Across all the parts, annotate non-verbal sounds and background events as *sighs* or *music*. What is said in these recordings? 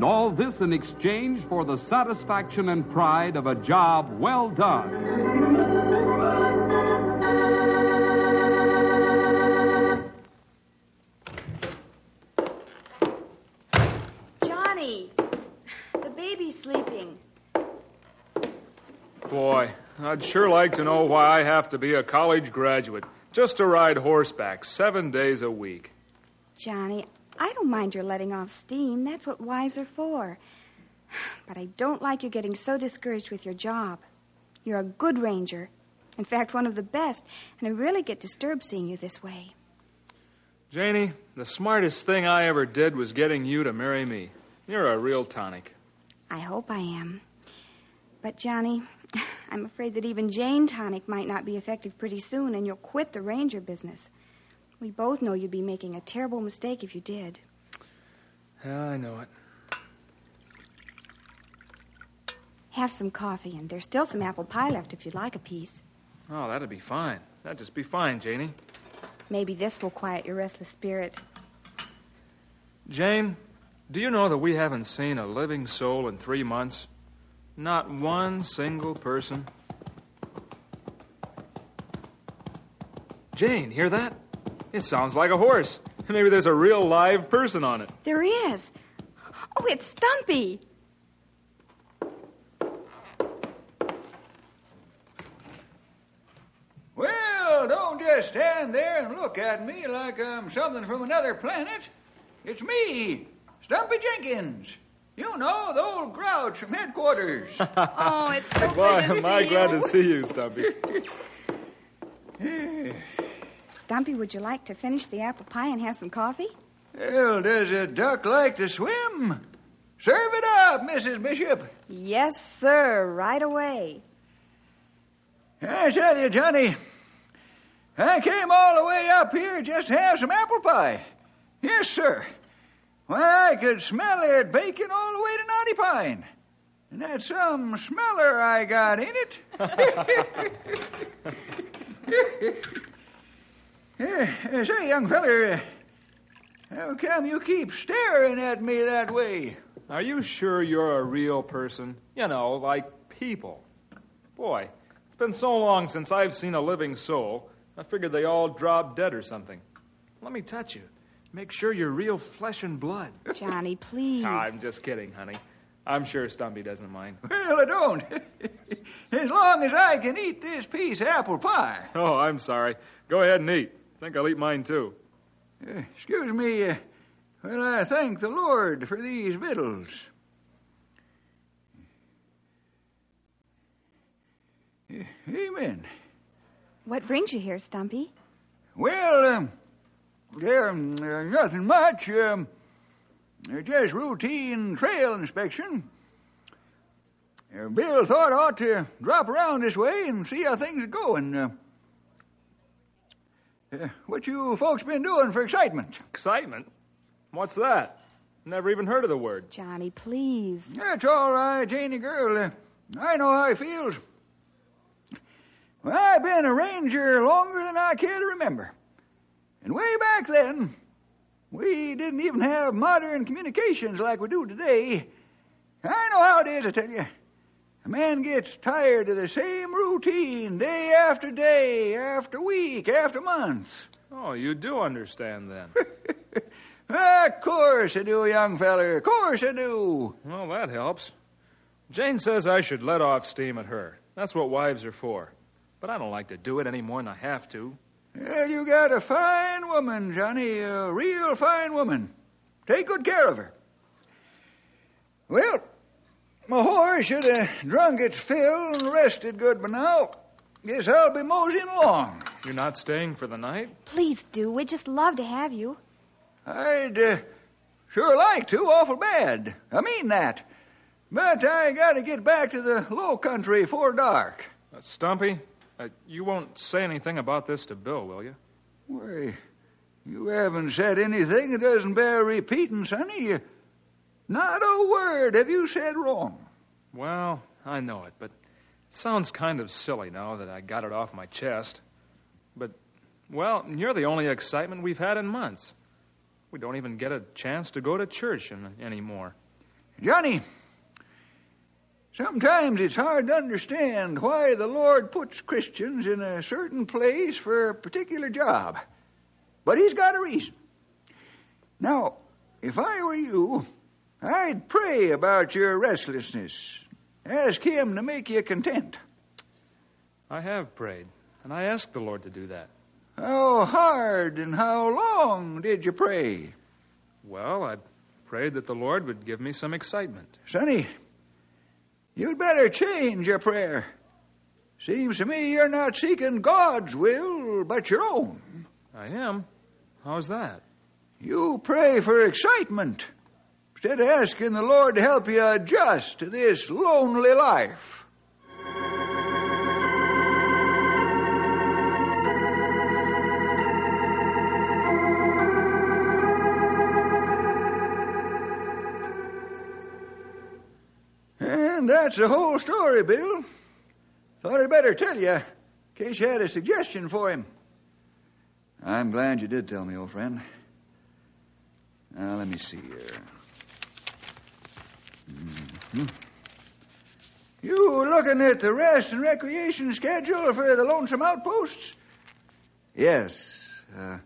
And all this in exchange for the satisfaction and pride of a job well done. Johnny, the baby's sleeping. Boy, I'd sure like to know why I have to be a college graduate just to ride horseback seven days a week. Johnny, I don't mind your letting off steam. That's what wives are for. But I don't like you getting so discouraged with your job. You're a good ranger. In fact, one of the best, and I really get disturbed seeing you this way. Janie, the smartest thing I ever did was getting you to marry me. You're a real tonic. I hope I am. But, Johnny, *sighs* I'm afraid that even Jane Tonic might not be effective pretty soon, and you'll quit the ranger business. We both know you'd be making a terrible mistake if you did. Yeah, I know it. Have some coffee, and there's still some apple pie left if you'd like a piece. Oh, that'd be fine. That'd just be fine, Janie. Maybe this will quiet your restless spirit. Jane, do you know that we haven't seen a living soul in three months? Not one single person. Jane, hear that? It sounds like a horse. Maybe there's a real live person on it. There is. Oh, it's Stumpy. Well, don't just stand there and look at me like I'm something from another planet. It's me, Stumpy Jenkins. You know, the old grouch from headquarters. *laughs* Oh, it's so *laughs* Boy, good to am I see glad to see you, Stumpy. *laughs* Stumpy, would you like to finish the apple pie and have some coffee? well, does a duck like to swim? Serve it up, Mrs. Bishop. Yes, sir, right away. I tell you, Johnny, I came all the way up here just to have some apple pie. Yes, sir. Why, I could smell it baking all the way to Knotty Pine. And that's some smeller I got in it. *laughs* Eh, say, young feller, uh, how come you keep staring at me that way? Are you sure you're a real person? You know, like people. Boy, it's been so long since I've seen a living soul. I figured they all dropped dead or something. Let me touch you. Make sure you're real flesh and blood. Johnny, please. I'm just kidding, honey. I'm sure Stumpy doesn't mind. Well, I don't. *laughs* as long as I can eat this piece of apple pie. Oh, I'm sorry. Go ahead and eat. Think I'll eat mine too. Uh, excuse me. Uh, well, I thank the Lord for these victuals. Uh, Amen. What brings you here, Stumpy? Well, um, there, um, uh, nothing much. Um, uh, just routine trail inspection. Uh, Bill thought I ought to drop around this way and see how things are going. Uh, what you folks been doing for excitement? Excitement? What's that? Never even heard of the word. Johnny, please. That's all right, Janie girl. Uh, I know how he feels. Well, I've been a ranger longer than I care to remember. And way back then, we didn't even have modern communications like we do today. I know how it is, I tell you. A man gets tired of the same routine day after day, after week, after month. Oh, you do understand then. *laughs* of course I do, young feller. Of course I do. Well, that helps. Jane says I should let off steam at her. That's what wives are for. But I don't like to do it any more than I have to. Well, you got a fine woman, Johnny. A real fine woman. Take good care of her. Well, my horse should have drunk its fill and rested good by now. Guess I'll be moseying along. You're not staying for the night? Please do. We'd just love to have you. I'd uh, sure like to, awful bad. I mean that. But I gotta get back to the low country before dark. Uh, Stumpy, uh, you won't say anything about this to Bill, will you? Why, you haven't said anything that doesn't bear repeating, Sonny. You, not a word have you said wrong. Well, I know it, but it sounds kind of silly now that I got it off my chest. But, well, you're the only excitement we've had in months. We don't even get a chance to go to church in, anymore. Johnny, sometimes it's hard to understand why the Lord puts Christians in a certain place for a particular job. But He's got a reason. Now, if I were you, I'd pray about your restlessness. Ask Him to make you content. I have prayed, and I asked the Lord to do that. How hard and how long did you pray? Well, I prayed that the Lord would give me some excitement. Sonny, you'd better change your prayer. Seems to me you're not seeking God's will, but your own. I am. How's that? You pray for excitement instead of asking the Lord to help you adjust to this lonely life. And that's the whole story, Bill. Thought I'd better tell you, in case you had a suggestion for him. I'm glad you did tell me, old friend. Now, let me see here. Mhm. You looking at the rest and recreation schedule for the Lonesome Outposts? Yes. Uh,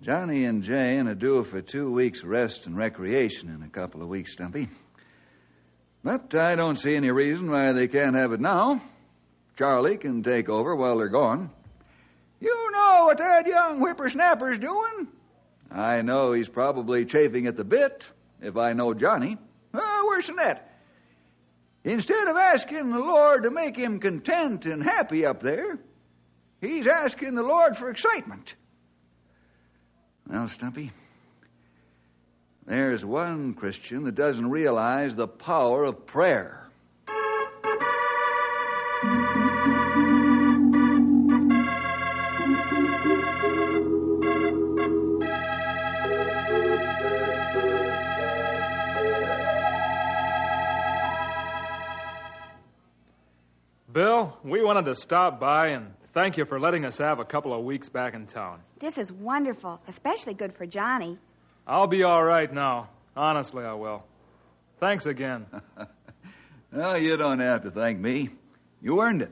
Johnny and Jane are due for two weeks rest and recreation in a couple of weeks, Stumpy. But I don't see any reason why they can't have it now. Charlie can take over while they're gone. You know what that young whippersnapper's doing? I know he's probably chafing at the bit, if I know Johnny. Uh, worse than that. Instead of asking the Lord to make him content and happy up there, he's asking the Lord for excitement. Well, Stumpy, there's one Christian that doesn't realize the power of prayer. Bill, we wanted to stop by and thank you for letting us have a couple of weeks back in town. This is wonderful, especially good for Johnny. I'll be all right now. Honestly, I will. Thanks again. *laughs* No, you don't have to thank me. You earned it.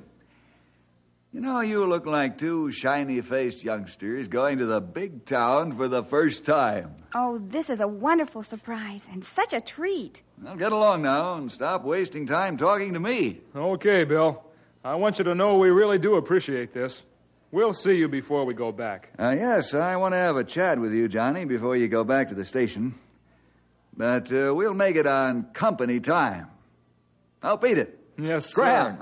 You know, you look like two shiny faced youngsters going to the big town for the first time. Oh, this is a wonderful surprise and such a treat. Well, get along now and stop wasting time talking to me. Okay, Bill. I want you to know we really do appreciate this. We'll see you before we go back. Uh, yes, I want to have a chat with you, Johnny, before you go back to the station. But uh, we'll make it on company time. I'll beat it. Yes, Scram!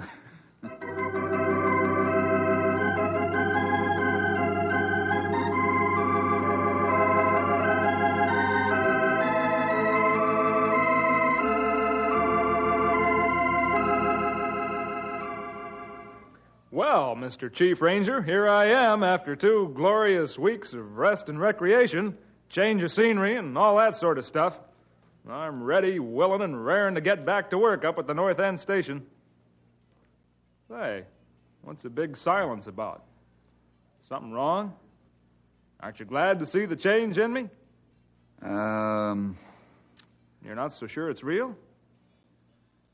Well, Mr. Chief Ranger, here I am after two glorious weeks of rest and recreation, change of scenery, and all that sort of stuff. I'm ready, willing, and raring to get back to work up at the North End Station. Say, what's the big silence about? Something wrong? Aren't you glad to see the change in me? Um, You're not so sure it's real?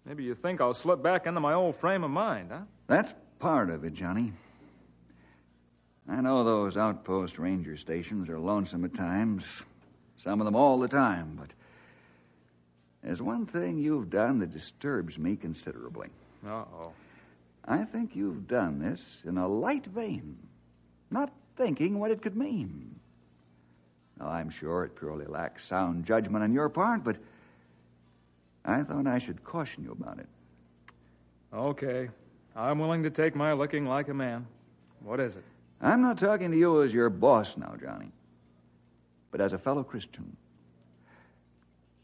Maybe you think I'll slip back into my old frame of mind, huh? that's part of it, Johnny. I know those outpost ranger stations are lonesome at times, some of them all the time, but there's one thing you've done that disturbs me considerably. Uh oh. I think you've done this in a light vein, not thinking what it could mean. Now, I'm sure it purely lacks sound judgment on your part, but I thought I should caution you about it. Okay. I'm willing to take my licking like a man. What is it? I'm not talking to you as your boss now, Johnny, but as a fellow Christian.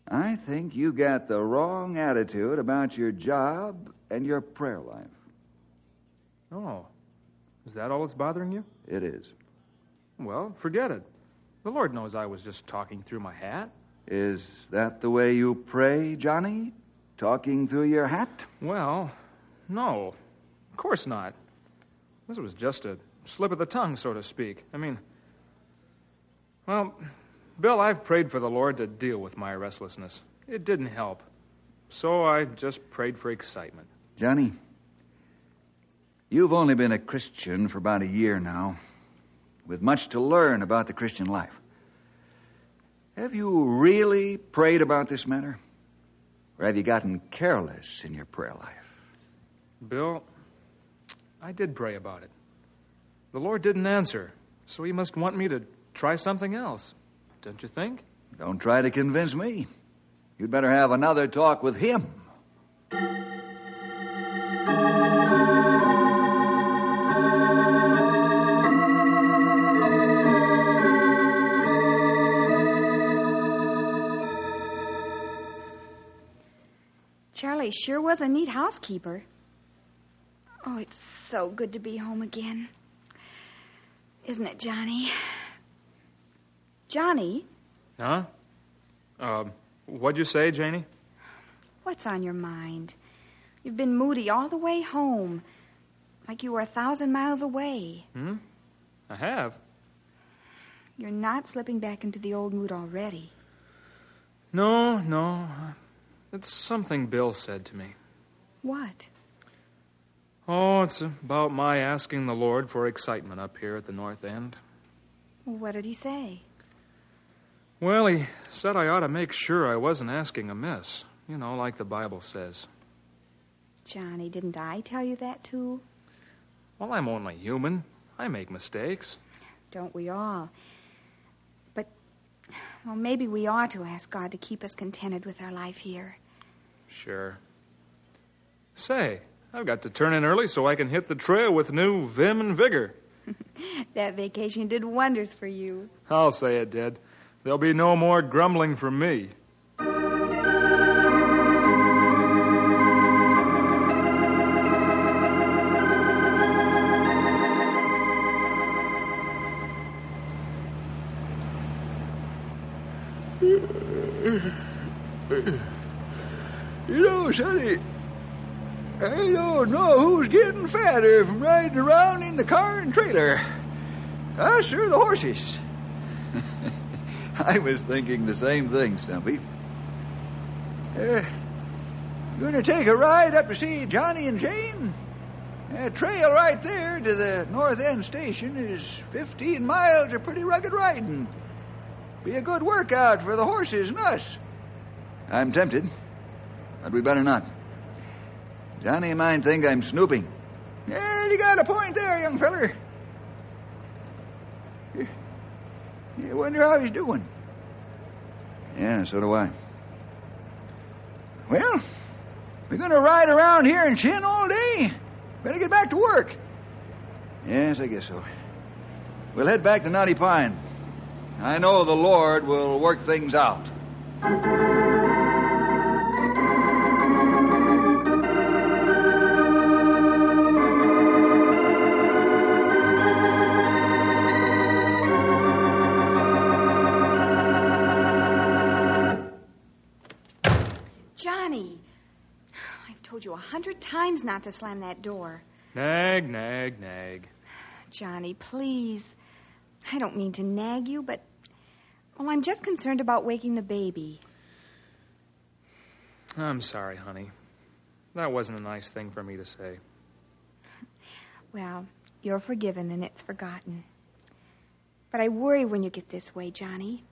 I think you got the wrong attitude about your job and your prayer life. Oh. Is that all that's bothering you? It is. Well, forget it. The Lord knows I was just talking through my hat. Is that the way you pray, Johnny? Talking through your hat? Well, no. Of course not. This was just a slip of the tongue, so to speak. I mean, well, Bill, I've prayed for the Lord to deal with my restlessness. It didn't help. So I just prayed for excitement. Johnny, you've only been a Christian for about a year now, with much to learn about the Christian life. Have you really prayed about this matter? Or have you gotten careless in your prayer life? Bill, I did pray about it. The Lord didn't answer, so He must want me to try something else. Don't you think? Don't try to convince me. You'd better have another talk with him. Charlie sure was a neat housekeeper. Oh, it's so good to be home again. Isn't it, Johnny? Johnny, Huh? Um, what'd you say, Janie? what's on your mind? You've been moody all the way home, like you were a thousand miles away. Hmm? I have. You're not slipping back into the old mood already. No, no. It's something Bill said to me. What? Oh, it's about my asking the Lord for excitement up here at the North End. What did he say? Well, he said I ought to make sure I wasn't asking amiss. You know, like the Bible says. Johnny, didn't I tell you that too? Well, I'm only human. I make mistakes. Don't we all? But, well, maybe we ought to ask God to keep us contented with our life here. Sure. Say, I've got to turn in early so I can hit the trail with new vim and vigor. *laughs* That vacation did wonders for you. I'll say it did. There'll be no more grumbling from me. You know, Sonny, I don't know who's getting fatter from riding around in the car and trailer. Us or the horses. *laughs* I was thinking the same thing, Stumpy. Uh, gonna take a ride up to see Johnny and Jane? That trail right there to the North End station is 15 miles of pretty rugged riding. Be a good workout for the horses and us. I'm tempted, but we better not. Johnny might think I'm snooping. Yeah, you got a point there, young feller. You, you wonder how he's doing. Yeah, so do I. Well, we're going to ride around here and chin all day. Better get back to work. Yes, I guess so. We'll head back to Knotty Pine. I know the Lord will work things out. A hundred times not to slam that door. Nag, nag, nag. Johnny, please. I don't mean to nag you, but. Oh, I'm just concerned about waking the baby. I'm sorry, honey. That wasn't a nice thing for me to say. Well, you're forgiven and it's forgotten. But I worry when you get this way, Johnny.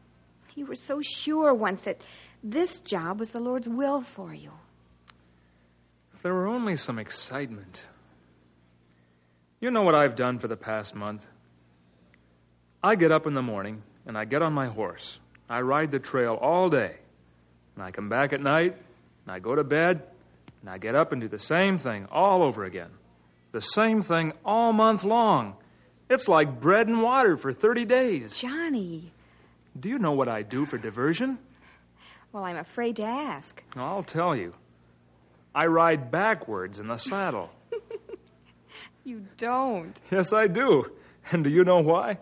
You were so sure once that this job was the Lord's will for you. There were only some excitement. You know what I've done for the past month? I get up in the morning and I get on my horse. I ride the trail all day. And I come back at night and I go to bed and I get up and do the same thing all over again. The same thing all month long. It's like bread and water for 30 days. Johnny. Do you know what I do for diversion? Well, I'm afraid to ask. I'll tell you. I ride backwards in the saddle. *laughs* You don't. Yes, I do. And do you know why?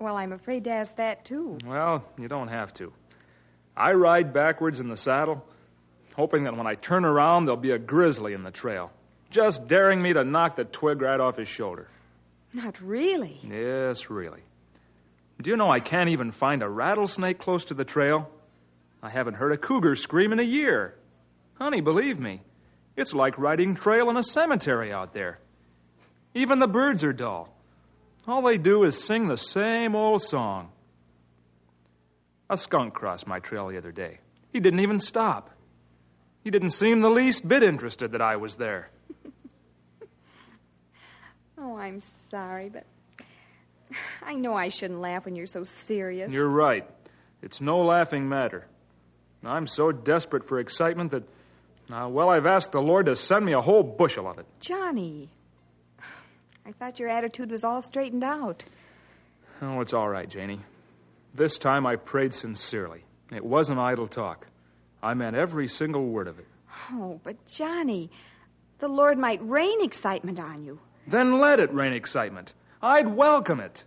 Well, I'm afraid to ask that, too. Well, you don't have to. I ride backwards in the saddle, hoping that when I turn around, there'll be a grizzly in the trail, just daring me to knock the twig right off his shoulder. Not really. Yes, really. Do you know I can't even find a rattlesnake close to the trail? I haven't heard a cougar scream in a year. Honey, believe me, it's like riding trail in a cemetery out there. Even the birds are dull. All they do is sing the same old song. A skunk crossed my trail the other day. He didn't even stop. He didn't seem the least bit interested that I was there. *laughs* Oh, I'm sorry, but I know I shouldn't laugh when you're so serious. You're right. It's no laughing matter. I'm so desperate for excitement that, uh, well, I've asked the Lord to send me a whole bushel of it. Johnny. I thought your attitude was all straightened out. Oh, it's all right, Janie. This time I prayed sincerely. It wasn't idle talk. I meant every single word of it. Oh, but Johnny, the Lord might rain excitement on you. Then let it rain excitement. I'd welcome it.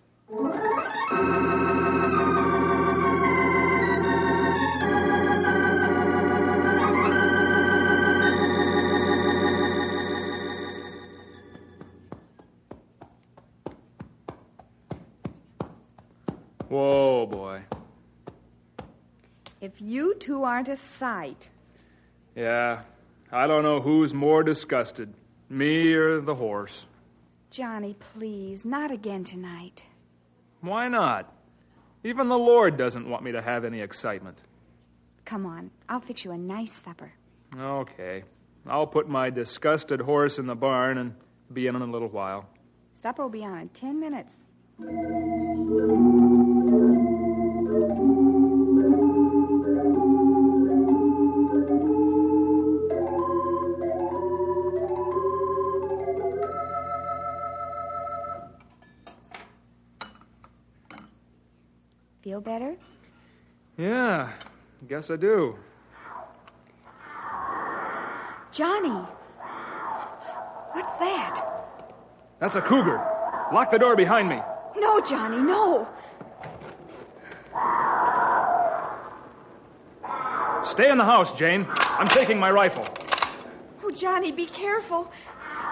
If you two aren't a sight. Yeah, I don't know who's more disgusted, me or the horse. Johnny, please, not again tonight. Why not? Even the Lord doesn't want me to have any excitement. Come on, I'll fix you a nice supper. Okay. I'll put my disgusted horse in the barn and be in in a little while. Supper will be on in ten minutes. Feel better? Yeah, guess I do. Johnny! What's that? That's a cougar. Lock the door behind me. No, Johnny, no! Stay in the house, Jane. I'm taking my rifle. Oh, Johnny, be careful.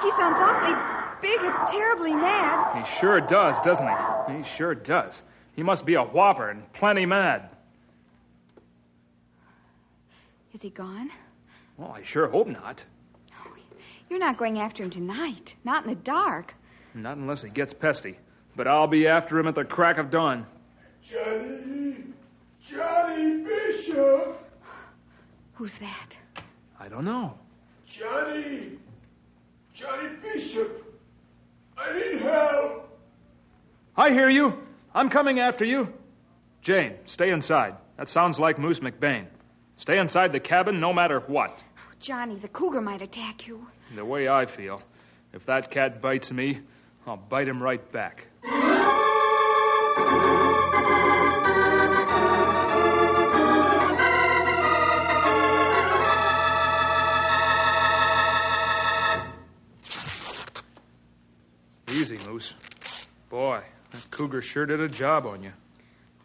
He sounds awfully big and terribly mad. He sure does, doesn't he? He sure does. He must be a whopper and plenty mad. Is he gone? Well, I sure hope not. Oh, You're not going after him tonight. Not in the dark. Not unless he gets pesty. But I'll be after him at the crack of dawn. Johnny! Johnny Bishop! Who's that? I don't know. Johnny! Johnny Bishop! I need help! I hear you. I'm coming after you. Jane, stay inside. That sounds like Moose McBain. Stay inside the cabin no matter what. Oh, Johnny, the cougar might attack you. The way I feel, if that cat bites me, I'll bite him right back. Easy, Moose. Boy, that cougar sure did a job on you.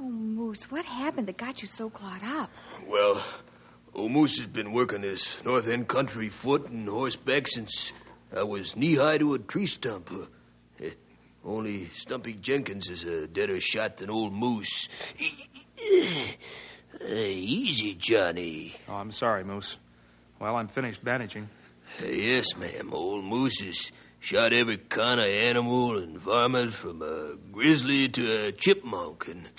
Oh, Moose, what happened that got you so clawed up? Well, old Moose has been working this North End country foot and horseback since I was knee high to a tree stump. Uh, eh, only Stumpy Jenkins is a deader shot than old Moose. Eh, easy, Johnny. Oh, I'm sorry, Moose. Well, I'm finished bandaging. Yes, ma'am. Old Moose is Shot every kind of animal and varmint from a grizzly to a chipmunk, and,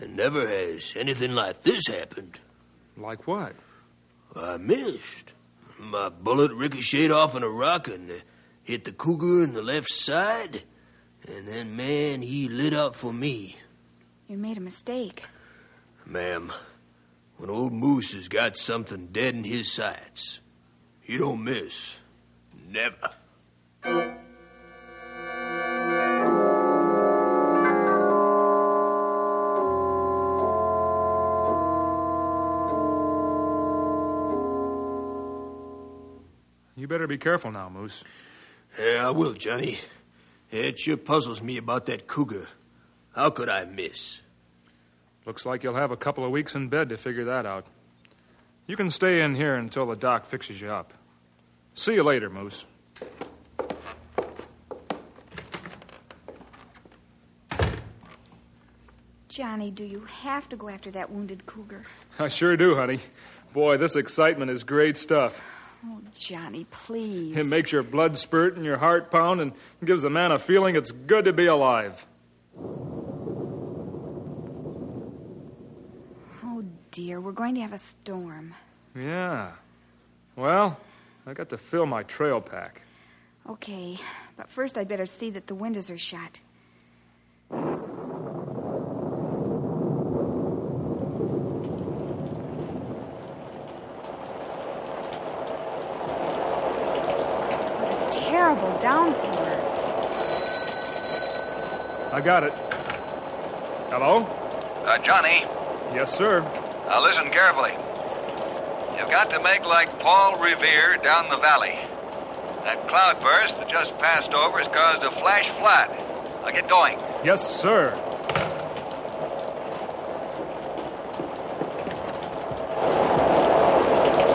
and never has anything like this happened. Like what? I missed. My bullet ricocheted off on a rock and uh, hit the cougar in the left side. And then, man, he lit up for me. You made a mistake. Ma'am, when old Moose has got something dead in his sights, he don't miss. Never. You better be careful now, Moose. Yeah, I will, Johnny. It sure puzzles me about that cougar. How could I miss? Looks like you'll have a couple of weeks in bed to figure that out. You can stay in here until the doc fixes you up. See you later, Moose. Johnny, do you have to go after that wounded cougar? I sure do, honey. Boy, this excitement is great stuff. Oh, Johnny, please. It makes your blood spurt and your heart pound and gives a man a feeling it's good to be alive. Oh, dear, we're going to have a storm. Yeah. Well, I got to fill my trail pack. Okay, but first I'd better see that the windows are shut. What a terrible downpour. I got it. Hello? Uh, Johnny, Yes, sir. now listen carefully. You've got to make like Paul Revere down the valley. That cloudburst that just passed over has caused a flash flood. Now get going. Yes, sir.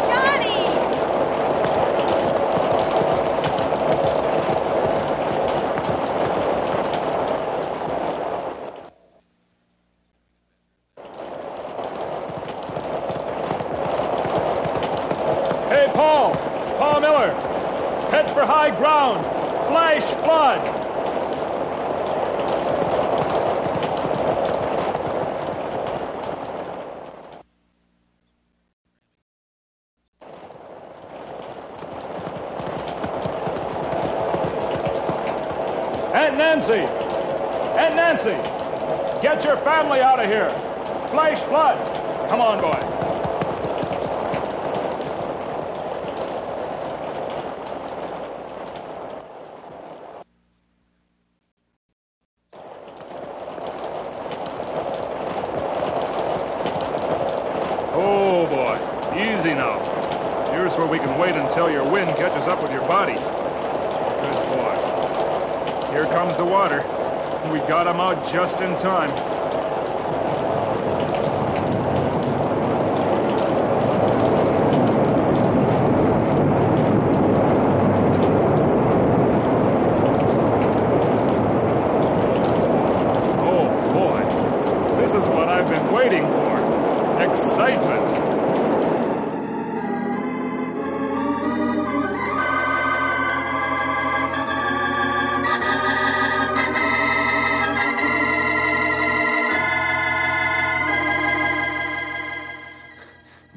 Johnny! Hey, Paul! Paul Miller! Head for high ground! Flash flood! Aunt Nancy! Aunt Nancy! Get your family out of here! Flash flood! Come on, boy. Oh, boy. Easy now. Here's where we can wait until your wind catches up with your body. Good boy. Here comes the water. We got him out just in time.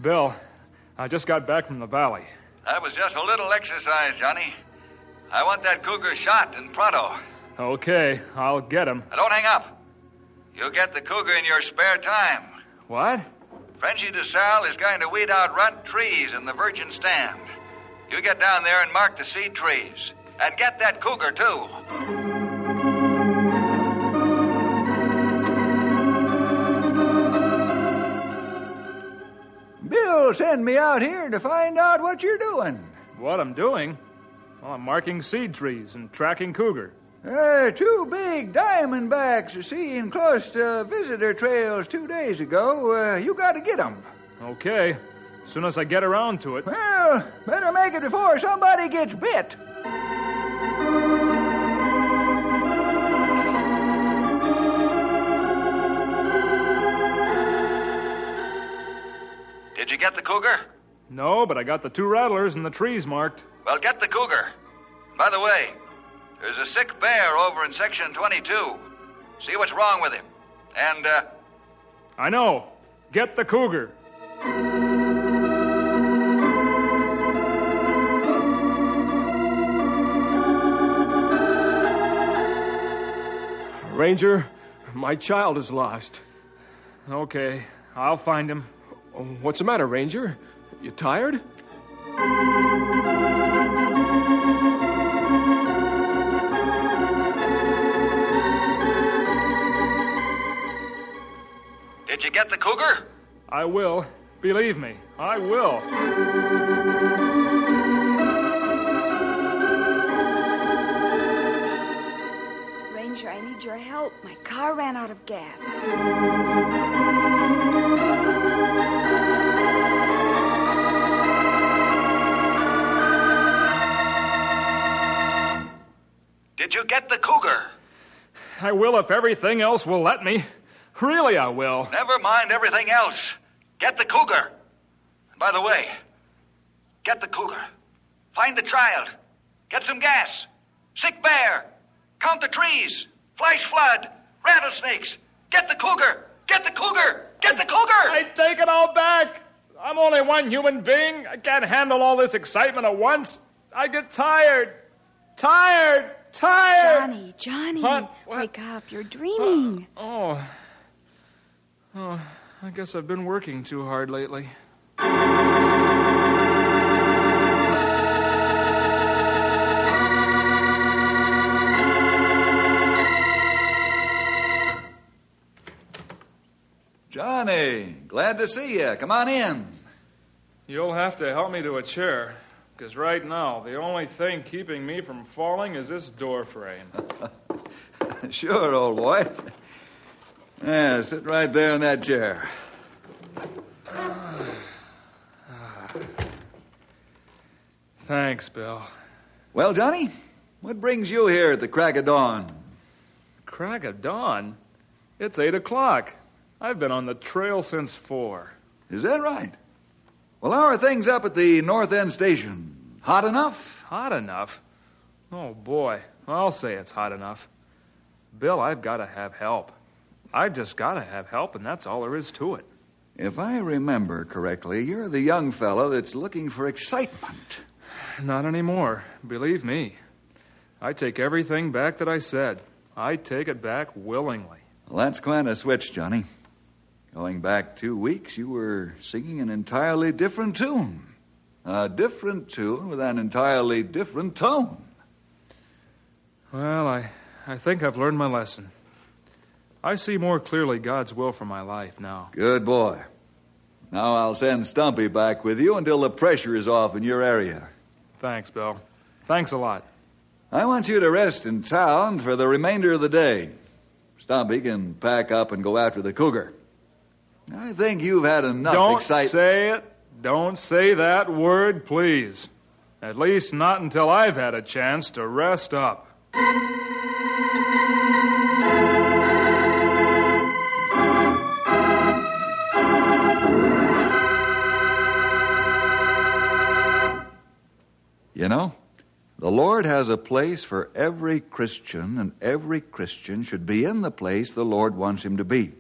Bill, I just got back from the valley. That was just a little exercise, Johnny. I want that cougar shot and pronto. Okay, I'll get him. Now don't hang up. You'll get the cougar in your spare time. What? Frenchy DeSalle is going to weed out runt trees in the virgin stand. You get down there and mark the seed trees. And get that cougar, too. Bill sent me out here to find out what you're doing. What I'm doing? Well, I'm marking seed trees and tracking cougar. Uh, two big diamondbacks seen close to visitor trails two days ago. Uh, you got to get 'em. Okay. As soon as I get around to it. Well, better make it before somebody gets bit. Get the cougar? No, but I got the two rattlers and the trees marked. Well, get the cougar. By the way, There's a sick bear over in section 22. See what's wrong with him. And, uh, I know. Get the cougar. Ranger, my child is lost. Okay, I'll find him. What's the matter, Ranger? You tired? did you get the cougar? I will. Believe me, I will. Ranger, I need your help. My car ran out of gas. The cougar? I will if everything else will let me. Really, I will. Never mind everything else. Get the cougar. And by the way, get the cougar. Find the child. Get some gas. Sick bear. Count the trees. Flash flood. Rattlesnakes. Get the cougar. Get the cougar. Get the cougar. I take it all back. I'm only one human being. I can't handle all this excitement at once. I get tired. Tired. Tired. Johnny, Johnny, What? What? wake up. You're dreaming. Oh. Oh, I guess I've been working too hard lately. Johnny, glad to see you. Come on in. You'll have to help me to a chair, because right now the only thing keeping me from falling is this door frame. *laughs* sure, old boy. Yeah, sit right there in that chair. *sighs* Thanks, Bill. Well, Johnny, what brings you here at the crack of dawn? Crack of dawn? It's eight o'clock. I've been on the trail since four. Is that right? Well, how are things up at the North End station? Hot enough? Hot enough? Oh, boy. I'll say it's hot enough. Bill, I've got to have help. I've just got to have help, and that's all there is to it. If I remember correctly, you're the young fellow that's looking for excitement. Not anymore. Believe me. I take everything back that I said. I take it back willingly. Well, that's quite a switch, Johnny. Going back two weeks, you were singing an entirely different tune. A different tune with an entirely different tone. Well, I, I think I've learned my lesson. I see more clearly God's will for my life now. Good boy. Now I'll send Stumpy back with you until the pressure is off in your area. Thanks, Bill. Thanks a lot. I want you to rest in town for the remainder of the day. Stumpy can pack up and go after the cougar. I think you've had enough Don't excitement. say it. Don't say that word, please. At least not until I've had a chance to rest up. You know, the Lord has a place for every Christian, and every Christian should be in the place the Lord wants him to be.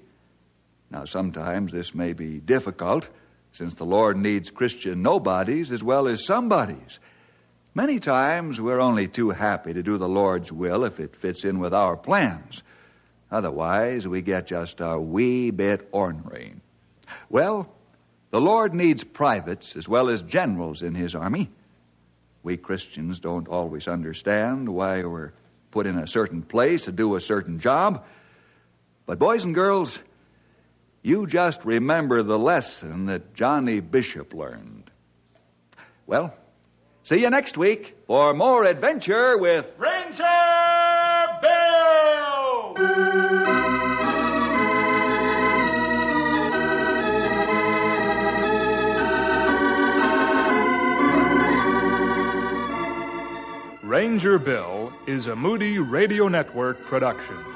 Now, sometimes this may be difficult, since the Lord needs Christian nobodies as well as somebodies. Many times we're only too happy to do the Lord's will if it fits in with our plans. Otherwise, we get just a wee bit ornery. Well, the Lord needs privates as well as generals in His army. We Christians don't always understand why we're put in a certain place to do a certain job. But, boys and girls, you just remember the lesson that Johnny Bishop learned. Well, see you next week for more adventure with. Ranger Bill! Ranger Bill is a Moody Radio Network production.